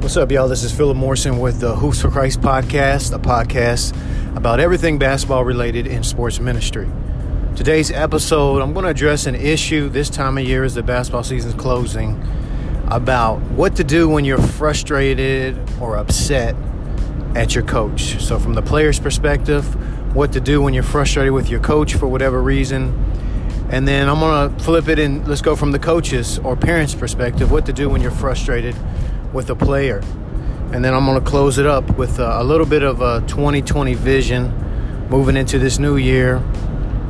What's up, y'all? This is Philip Morrison with the Hoops for Christ podcast, a podcast about everything basketball related in sports ministry. Today's episode, I'm going to address an issue this time of year as the basketball season is closing about what to do when you're frustrated or upset at your coach. So, from the player's perspective, what to do when you're frustrated with your coach for whatever reason. And then I'm going to flip it and let's go from the coaches or parents' perspective, what to do when you're frustrated with a player. And then I'm going to close it up with a, a little bit of a 2020 vision moving into this new year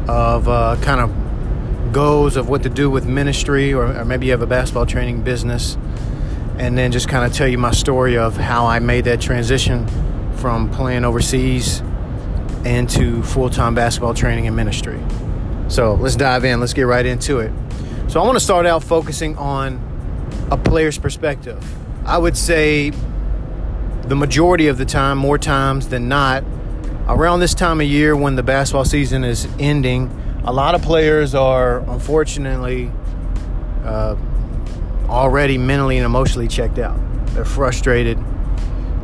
of uh, kind of goals of what to do with ministry, or, or maybe you have a basketball training business. And then just kind of tell you my story of how I made that transition from playing overseas into full time basketball training and ministry. So let's dive in, let's get right into it. So I want to start out focusing on a player's perspective. I would say the majority of the time, more times than not, around this time of year when the basketball season is ending, a lot of players are unfortunately uh, already mentally and emotionally checked out. They're frustrated.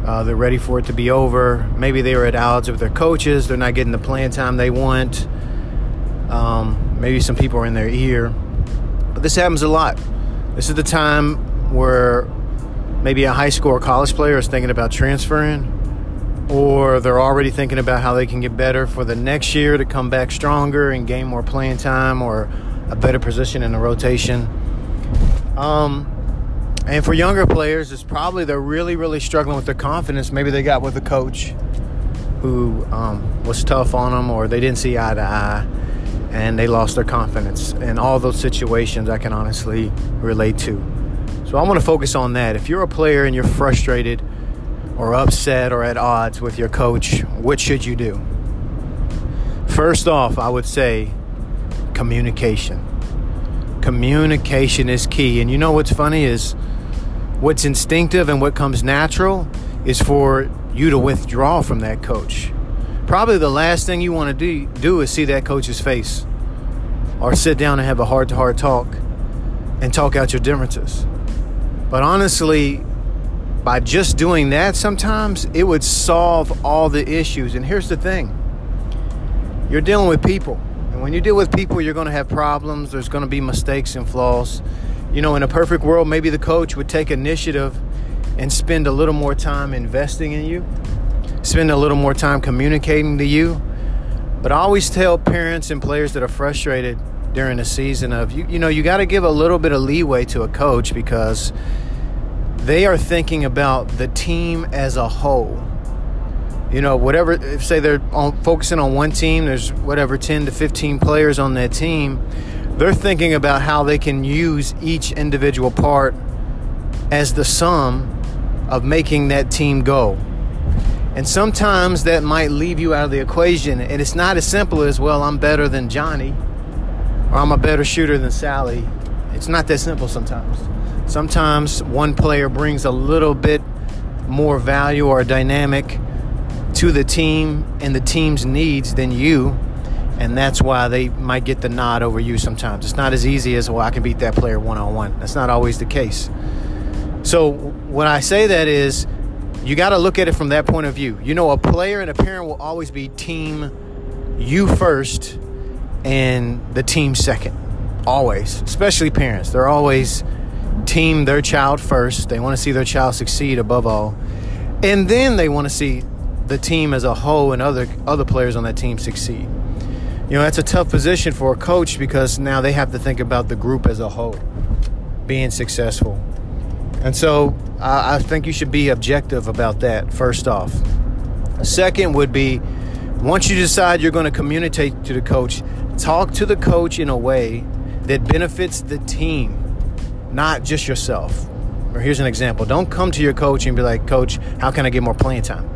Uh, they're ready for it to be over. Maybe they were at odds with their coaches. They're not getting the playing time they want. Um, maybe some people are in their ear. But this happens a lot. This is the time where maybe a high school or college player is thinking about transferring, or they're already thinking about how they can get better for the next year to come back stronger and gain more playing time or a better position in the rotation. Um, and for younger players, it's probably they're really, really struggling with their confidence. Maybe they got with a coach who um, was tough on them, or they didn't see eye to eye, and they lost their confidence. And all those situations I can honestly relate to. So I want to focus on that. If you're a player and you're frustrated or upset or at odds with your coach, what should you do? First off, I would say communication. Communication is key. And you know what's funny is what's instinctive and what comes natural is for you to withdraw from that coach. Probably the last thing you want to do, do is see that coach's face or sit down and have a heart to heart talk and talk out your differences. But honestly, by just doing that, sometimes it would solve all the issues. And here's the thing you're dealing with people. And when you deal with people, you're going to have problems. There's going to be mistakes and flaws. You know, in a perfect world, maybe the coach would take initiative and spend a little more time investing in you, spend a little more time communicating to you. But I always tell parents and players that are frustrated during the season of you you know you got to give a little bit of leeway to a coach because they are thinking about the team as a whole. You know whatever if say they're on, focusing on one team there's whatever 10 to 15 players on that team they're thinking about how they can use each individual part as the sum of making that team go. And sometimes that might leave you out of the equation and it's not as simple as well i'm better than johnny or I'm a better shooter than Sally. It's not that simple sometimes. Sometimes one player brings a little bit more value or dynamic to the team and the team's needs than you, and that's why they might get the nod over you sometimes. It's not as easy as, well, I can beat that player one on one. That's not always the case. So, when I say that is, you got to look at it from that point of view. You know, a player and a parent will always be team you first and the team second. Always, especially parents. They're always team their child first. They want to see their child succeed above all. And then they want to see the team as a whole and other other players on that team succeed. You know, that's a tough position for a coach because now they have to think about the group as a whole being successful. And so I, I think you should be objective about that, first off. Second would be once you decide you're going to communicate to the coach, talk to the coach in a way that benefits the team, not just yourself. Or here's an example don't come to your coach and be like, Coach, how can I get more playing time?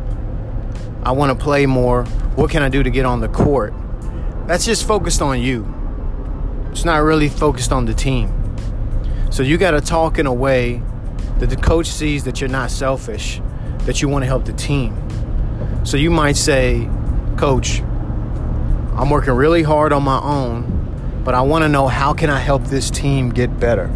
I want to play more. What can I do to get on the court? That's just focused on you. It's not really focused on the team. So you got to talk in a way that the coach sees that you're not selfish, that you want to help the team. So you might say, Coach, I'm working really hard on my own, but I want to know how can I help this team get better?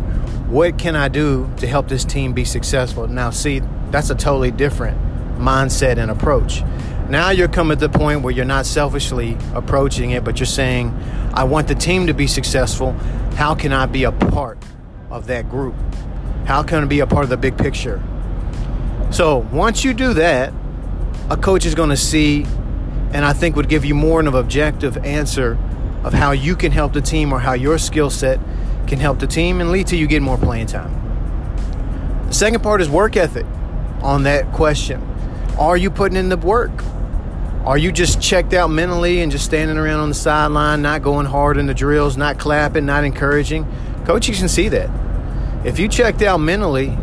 What can I do to help this team be successful? Now, see, That's a totally different mindset and approach. Now you're coming to the point where you're not selfishly approaching it, but you're saying, I want the team to be successful. How can I be a part of that group? How can I be a part of the big picture? So once you do that, a coach is going to see, and I think would give you more of an objective answer of how you can help the team or how your skill set can help the team and lead to you getting more playing time. The second part is work ethic on that question. Are you putting in the work? Are you just checked out mentally and just standing around on the sideline, not going hard in the drills, not clapping, not encouraging? Coaches can see that. If you checked out mentally,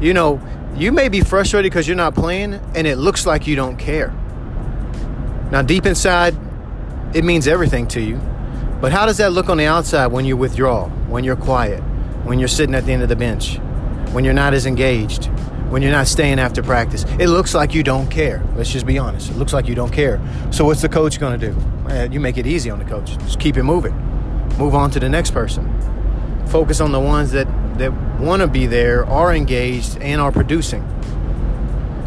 you know, you may be frustrated because you're not playing and it looks like you don't care. Now, deep inside, it means everything to you. But how does that look on the outside when you withdraw, when you're quiet, when you're sitting at the end of the bench, when you're not as engaged, when you're not staying after practice? It looks like you don't care. Let's just be honest. It looks like you don't care. So what's the coach going to do? you make it easy on the coach. Just keep it moving. Move on to the next person. Focus on the ones that that want to be there, are engaged, and are producing.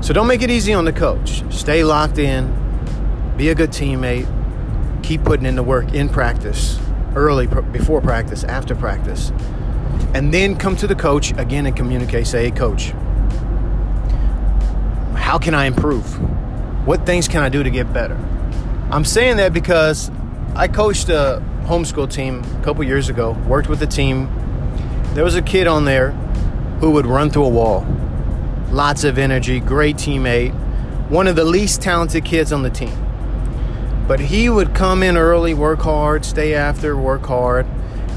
So don't make it easy on the coach. Stay locked in. Be a good teammate keep putting in the work in practice, early, before practice, after practice, and then come to the coach again and communicate. Say, hey, coach, how can I improve? What things can I do to get better? I'm saying that because I coached a homeschool team a couple years ago, worked with a team. There was a kid on there who would run through a wall. Lots of energy, great teammate, one of the least talented kids on the team. But he would come in early, work hard, stay after, work hard.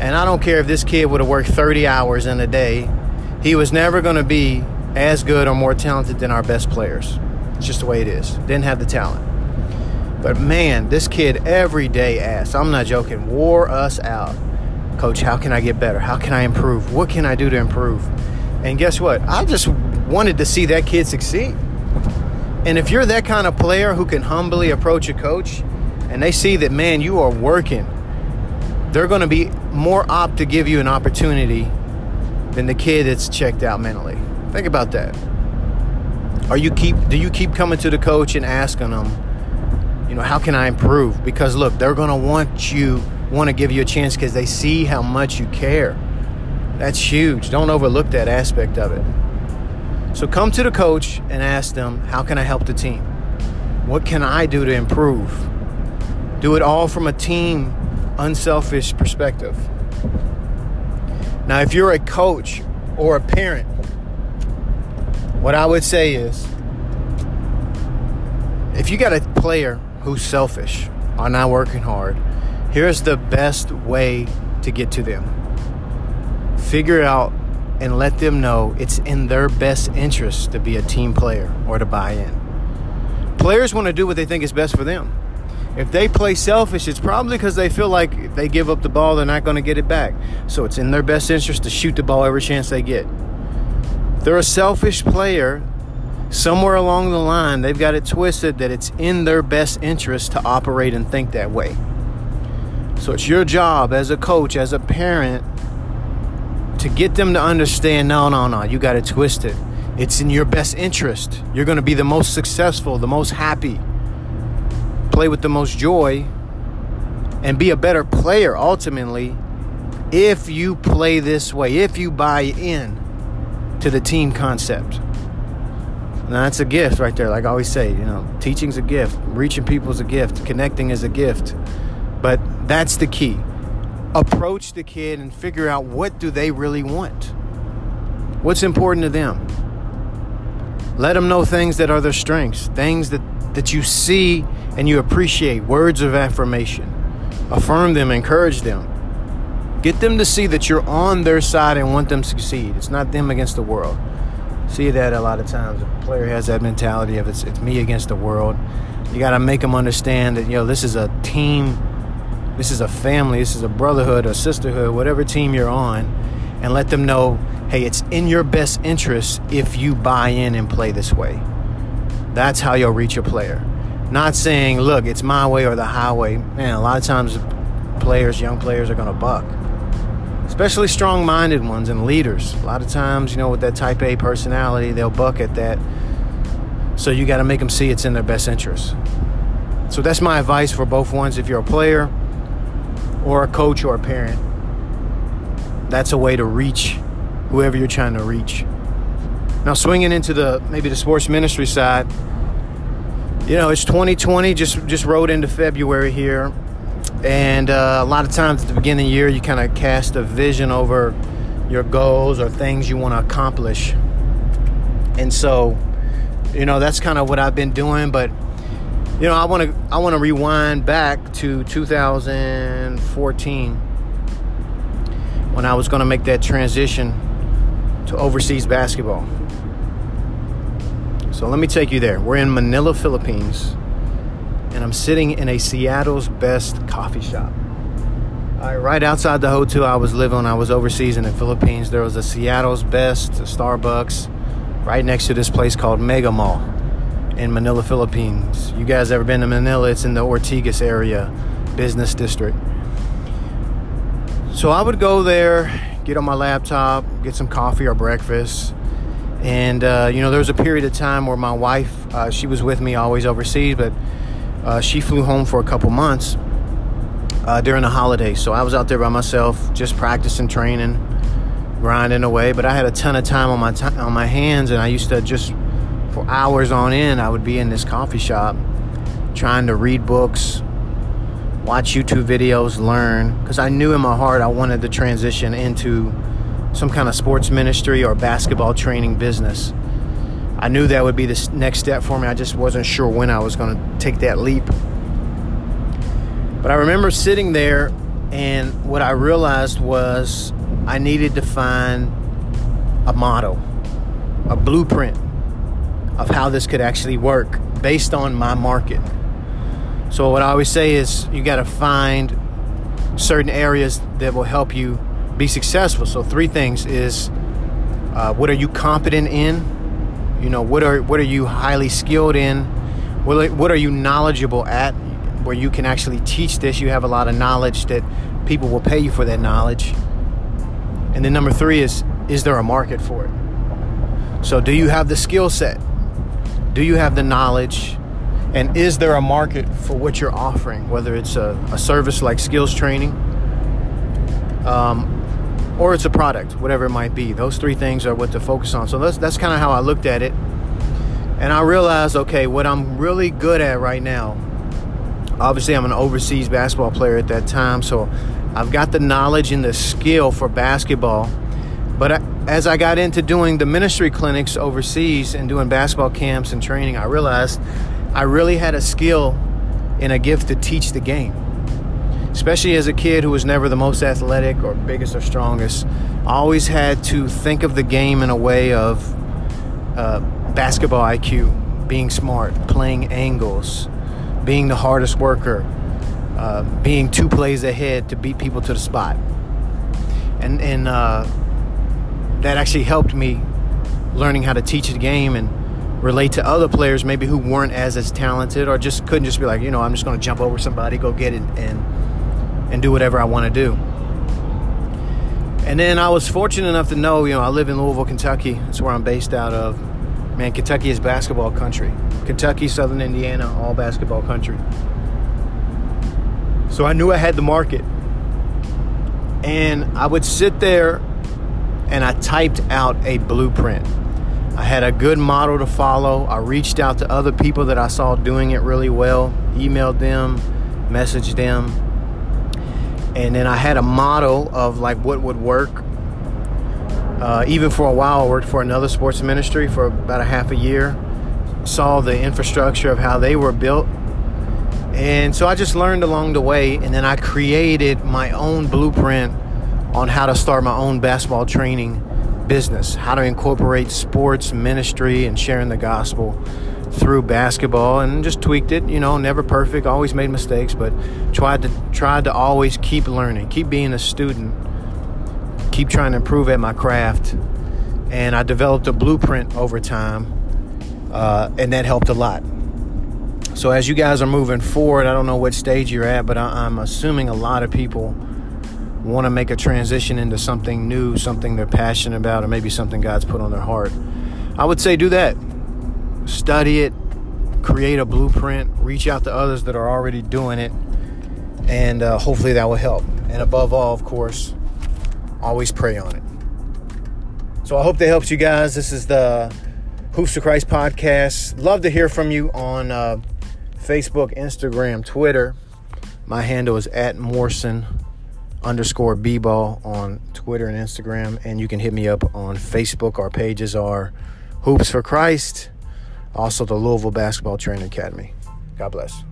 And I don't care if this kid would have worked 30 hours in a day, he was never going to be as good or more talented than our best players. It's just the way it is. Didn't have the talent. But man, this kid every day asked, I'm not joking, wore us out. Coach, how can I get better? How can I improve? What can I do to improve? And guess what? I just wanted to see that kid succeed. And if you're that kind of player who can humbly approach a coach and they see that, man, you are working, they're going to be more apt to give you an opportunity than the kid that's checked out mentally. Think about that. Are you keep do you keep coming to the coach and asking them, you know, how can I improve? Because look, they're going to want you want to give you a chance because they see how much you care. That's huge. Don't overlook that aspect of it. So come to the coach and ask them, how can I help the team? What can I do to improve? Do it all from a team, unselfish perspective. Now, if you're a coach or a parent, what I would say is if you got a player who's selfish or not working hard, here's the best way to get to them. Figure out and let them know it's in their best interest to be a team player or to buy in. Players want to do what they think is best for them. If they play selfish, it's probably because they feel like if they give up the ball, they're not going to get it back. So it's in their best interest to shoot the ball every chance they get. If they're a selfish player. Somewhere along the line, they've got it twisted that it's in their best interest to operate and think that way. So it's your job as a coach, as a parent, to get them to understand no, no, no, you got it twisted. It's in your best interest. You're going to be the most successful, the most happy play with the most joy and be a better player ultimately if you play this way, if you buy in to the team concept. Now that's a gift right there. Like I always say, you know, teaching's a gift, reaching people is a gift, connecting is a gift. But that's the key. Approach the kid and figure out what do they really want. What's important to them? Let them know things that are their strengths, things that, that you see and you appreciate words of affirmation. Affirm them, encourage them. Get them to see that you're on their side and want them to succeed. It's not them against the world. See that a lot of times. A player has that mentality of it's, it's me against the world. You got to make them understand that, you know, this is a team, this is a family, this is a brotherhood, a sisterhood, whatever team you're on, and let them know, hey, it's in your best interest if you buy in and play this way. That's how you'll reach a player. Not saying, look, it's my way or the highway. Man, a lot of times players, young players, are going to buck. Especially strong minded ones and leaders. A lot of times, you know, with that type A personality, they'll buck at that So you got to make them see it's in their best interest. So that's my advice for both ones. If you're a player or a coach or a parent, that's a way to reach whoever you're trying to reach. Now, swinging into the maybe the sports ministry side, you know, it's 2020, just just rode into February here, and uh, a lot of times at the beginning of the year, you kind of cast a vision over your goals or things you want to accomplish, and so, you know, that's kind of what I've been doing. But you know, I want to I want to rewind back to 2014 when I was going to make that transition to overseas basketball. So let me take you there. We're in Manila, Philippines, and I'm sitting in a Seattle's best coffee shop. Right, right outside the hotel I was living, I was overseas in the Philippines. There was a Seattle's best a Starbucks right next to this place called Mega Mall in Manila, Philippines. You guys ever been to Manila? It's in the Ortigas area, business district. So I would go there, get on my laptop, get some coffee or breakfast, and, uh, you know, there was a period of time where my wife, uh, she was with me always overseas, but uh, she flew home for a couple months uh, during the holidays. So I was out there by myself, just practicing, training, grinding away. But I had a ton of time on my t- on my hands, and I used to just for hours on end, I would be in this coffee shop trying to read books, watch YouTube videos, learn, because I knew in my heart I wanted to transition into some kind of sports ministry or basketball training business. I knew that would be the next step for me. I just wasn't sure when I was going to take that leap. But I remember sitting there, and what I realized was I needed to find a model, a blueprint of how this could actually work based on my market. So, what I always say is you got to find certain areas that will help you be successful. So three things is uh, what are you competent in? You know, what are what are you highly skilled in? What what are you knowledgeable at? Where you can actually teach this, you have a lot of knowledge that people will pay you for that knowledge. And then number three is is there a market for it? So do you have the skill set? Do you have the knowledge? And is there a market for what you're offering? Whether it's a, a service like skills training, um, or it's a product, whatever it might be. Those three things are what to focus on. So that's that's kind of how I looked at it. And I realized, okay, what I'm really good at right now. Obviously, I'm an overseas basketball player at that time, so I've got the knowledge and the skill for basketball. But as I got into doing the ministry clinics overseas and doing basketball camps and training, I realized I really had a skill and a gift to teach the game especially as a kid who was never the most athletic or biggest or strongest, I always had to think of the game in a way of uh, basketball IQ, being smart, playing angles, being the hardest worker, uh, being two plays ahead to beat people to the spot. And, and uh, that actually helped me learning how to teach the game and relate to other players maybe who weren't as as talented or just couldn't just be like you know i'm just going to jump over somebody go get it and and do whatever I want to do. And then I was fortunate enough to know, you know, I live in Louisville, Kentucky. That's where I'm based out of. Man, Kentucky is basketball country. Kentucky, Southern Indiana, all basketball country. So I knew I had the market. And I would sit there and I typed out a blueprint. I had a good model to follow. I reached out to other people that I saw doing it really well, emailed them, messaged them, and then I had a model of like what would work. Uh, even for a while, I worked for another sports ministry for about a half a year. Saw the infrastructure of how they were built, and so I just learned along the way. And then I created my own blueprint on how to start my own basketball training business, how to incorporate sports ministry and sharing the gospel through basketball and just tweaked it. You know, never perfect, always made mistakes, but tried to tried to always keep learning, keep being a student, keep trying to improve at my craft. And I developed a blueprint over time, uh, and that helped a lot. So as you guys are moving forward, I don't know what stage you're at, but I, I'm assuming a lot of people want to make a transition into something new, something they're passionate about, or maybe something God's put on their heart. I would say do that study it, create a blueprint, reach out to others that are already doing it, and uh, hopefully that will help. And above all, of course, always pray on it. So I hope that helps you guys. This is the Hoops to Christ podcast. Love to hear from you on uh, Facebook, Instagram, Twitter. My handle is at Morrison underscore b-ball on Twitter and Instagram, and you can hit me up on Facebook. Our pages are Hoops for Christ, also the Louisville Basketball Training Academy. God bless.